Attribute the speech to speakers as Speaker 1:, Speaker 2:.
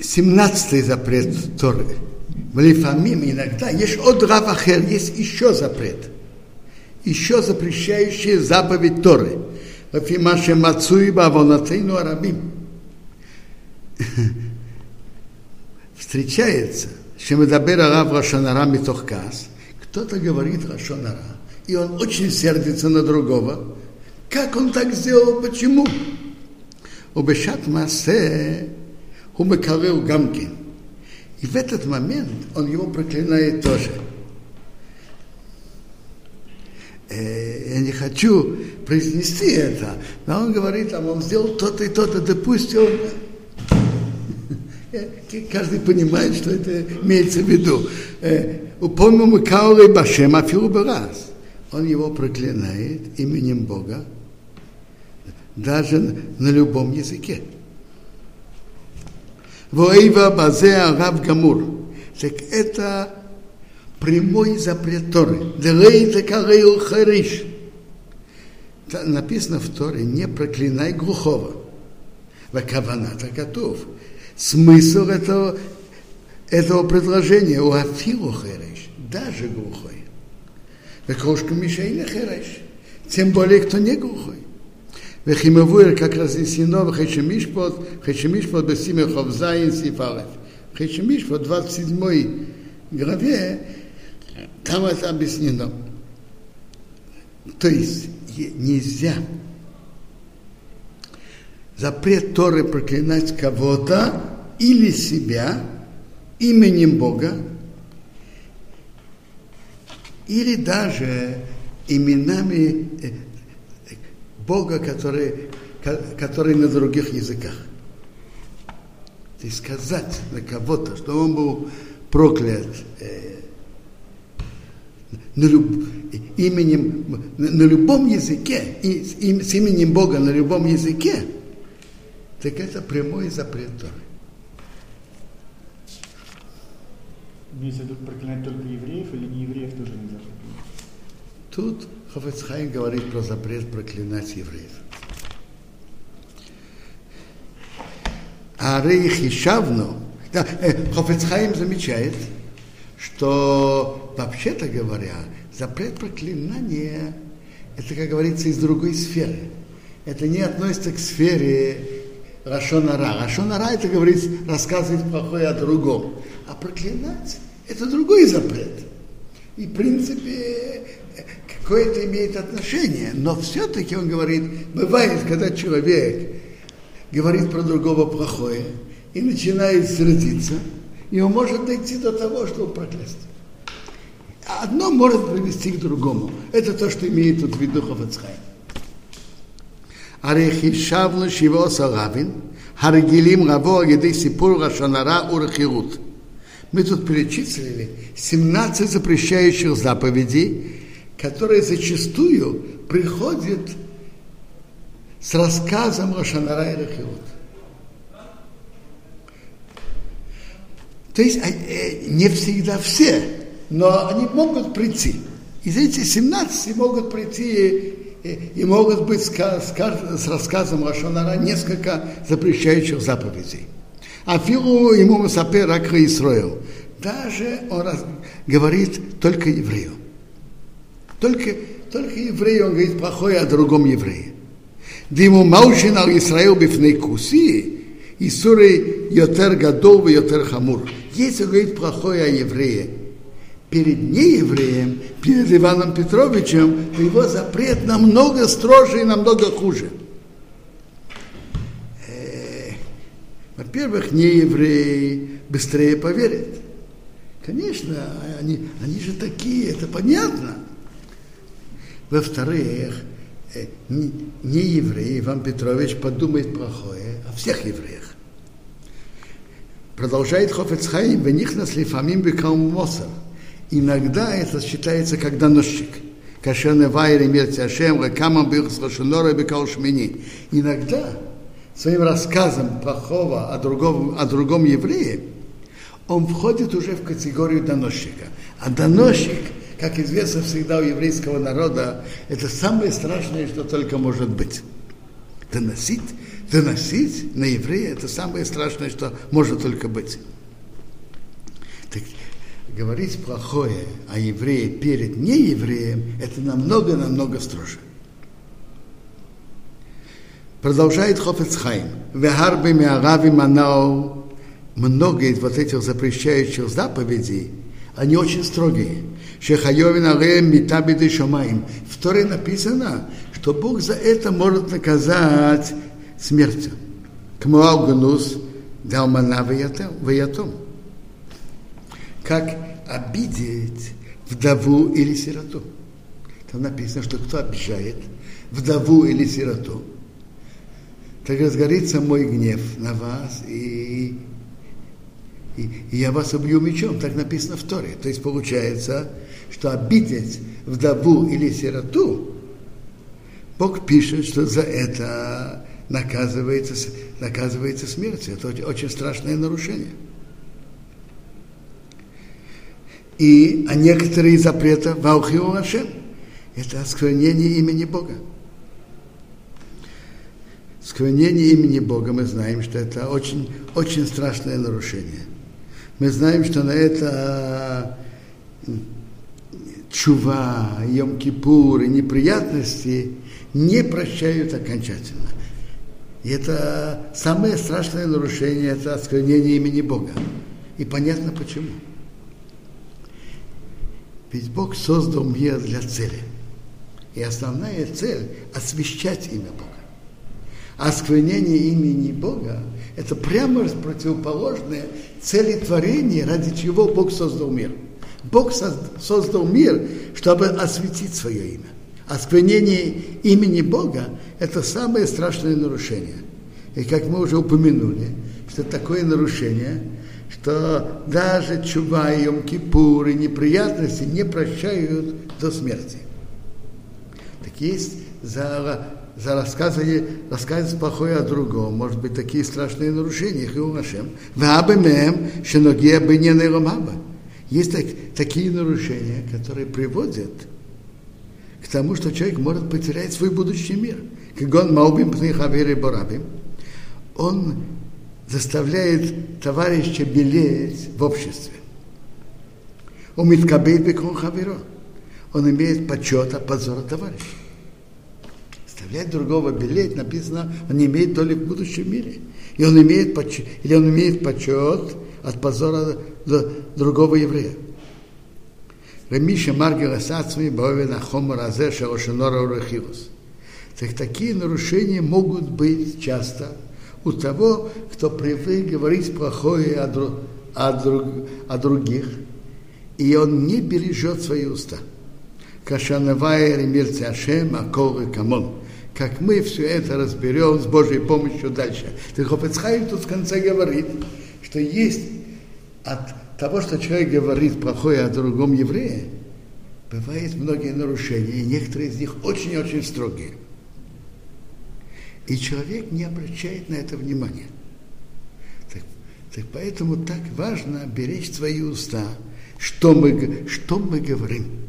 Speaker 1: Семнадцатый запрет Торы. В Лифамим иногда есть от Равахер, есть еще запрет. Еще запрещающий заповедь Торы. Лафимаше Мацуи Бавонатейну Арабим. Встречается, что мы добер Рав Рашанара Митохкас, кто-то говорит Рашанара, и он очень сердится на другого. Как он так сделал? Почему? Убешат Масе Хумекарел Гамкин. И в этот момент он его проклинает тоже. Э, я не хочу произнести это, но он говорит, а он сделал то-то и то-то. Э, каждый понимает, что это имеется в виду. Упомнил Микаулы Башем Афилу раз. Он его проклинает именем Бога, даже на любом языке. Воива Базе Араб Гамур. Так это прямой запрет Торы. Написано в Торе, не проклинай глухого. Вакаваната готов. Смысл этого, этого предложения у Афилу хариш, даже глухой. Векошка Мишейна хариш. Тем более, кто не глухой. Вехимавуэр, как разнесено в Хешемишпот, Хешемишпот Бесиме Ховзайн Сифалев. Хешемишпот, 27 главе, там это объяснено. То есть нельзя запрет Торы проклинать кого-то или себя именем Бога, или даже именами Бога, который, который на других языках. Есть сказать на кого-то, что он был проклят э, на люб, именем, на, на любом языке, и, и, с именем Бога на любом языке, так это прямой запрет Торы.
Speaker 2: Имеется в виду проклинать только евреев или не евреев тоже нельзя проклинать?
Speaker 1: Тут Хофецхайм говорит про запрет проклинать евреев. А Рейхишавну, да, э, Хофецхайм замечает, что вообще-то говоря, запрет проклинания, это, как говорится, из другой сферы. Это не относится к сфере Рашонара. Рашонара это говорит, рассказывать плохое о другом. А проклинать это другой запрет. И в принципе какое-то имеет отношение, но все-таки он говорит, бывает, когда человек говорит про другого плохое и начинает сердиться, и он может дойти до того, что он проклясть. Одно может привести к другому. Это то, что имеет тут в виду Хафацхайм. Арехишавло Шиво Салавин, Харгилим Раво Агиды Сипур Рашанара Урахирут. Мы тут перечислили 17 запрещающих заповедей, которые зачастую приходят с рассказом Рошанара и Рахиот. То есть э, не всегда все, но они могут прийти. Из этих 17 могут прийти и могут быть с рассказом Рошанара несколько запрещающих заповедей. А Филу ему Масапе Ракра Исроил. Даже он говорит только еврею. Только, только еврей, он говорит плохое о другом еврее. Диму маушин ал Исраил бифней куси, и суры йотер гадол и йотер хамур. Если говорит плохое о еврее, перед неевреем, перед Иваном Петровичем, то его запрет намного строже и намного хуже. Э, во-первых, нееврей быстрее поверит. Конечно, они, они же такие, это понятно. Во-вторых, э, не, еврей Иван Петрович подумает плохое о всех евреях. Продолжает Хофецхайм, в них нас лифамим мосор. Иногда это считается как доносчик. Кашене вайри мерти Ашем, рекамам бихс рашунора бекал шмини. Иногда своим рассказом плохого о другом, о другом еврее, он входит уже в категорию доносчика. А доносчик – как известно всегда у еврейского народа, это самое страшное, что только может быть. Доносить, доносить на еврея это самое страшное, что может только быть. Так, говорить плохое о еврее перед неевреем, это намного-намного строже. Продолжает Хофецхайм. Вегарби миарави манау. Много из вот этих запрещающих заповедей, они очень строгие. Шехайовин арем митабиды шамаим. В Торе написано, что Бог за это может наказать смертью. Кмуалганус далмана ваятом. Как обидеть вдову или сироту. Там написано, что кто обижает вдову или сироту, так разгорится мой гнев на вас, и, и, и я вас убью мечом. Так написано в Торе. То есть получается, что обидеть вдову или сироту, Бог пишет, что за это наказывается, наказывается смертью. Это очень, страшное нарушение. И, а некоторые запреты Ваухиу Ашем – это осквернение имени Бога. Склонение имени Бога, мы знаем, что это очень, очень страшное нарушение. Мы знаем, что на это чува, Йом-Кипур и неприятности не прощают окончательно. И это самое страшное нарушение, это осквернение имени Бога. И понятно почему. Ведь Бог создал мир для цели. И основная цель – освещать имя Бога. А осквернение имени Бога – это прямо противоположное цели творения, ради чего Бог создал мир. Бог создал мир, чтобы осветить свое имя. Осквернение имени Бога – это самое страшное нарушение. И как мы уже упомянули, что такое нарушение, что даже чува и Йом-Кипур и неприятности не прощают до смерти. Так есть за за рассказывание, рассказывать плохое о другом, может быть, такие страшные нарушения, Хиумашем. Вабемем, шеногия бы не Есть так, такие нарушения, которые приводят к тому, что человек может потерять свой будущий мир. Как он маубим пнихавери барабим, он заставляет товарища белеть в обществе. Он Он имеет почет, а позор товарища заставлять другого белеть, написано, он не имеет доли в будущем мире. И он имеет почет, или он имеет почет от позора другого еврея. Ремиша Маргела Сацми Бовина Хомар Азеша Ошенора Урахилус. Так такие нарушения могут быть часто у того, кто привык говорить плохое о, друг, о, друг, о других, и он не бережет свои уста. Кашанавая Камон как мы все это разберем с Божьей помощью дальше. Так Хофецхайм тут в конце говорит, что есть от того, что человек говорит плохое о другом еврее, бывает многие нарушения, и некоторые из них очень-очень строгие. И человек не обращает на это внимания. Так, так поэтому так важно беречь свои уста, что мы, что мы говорим.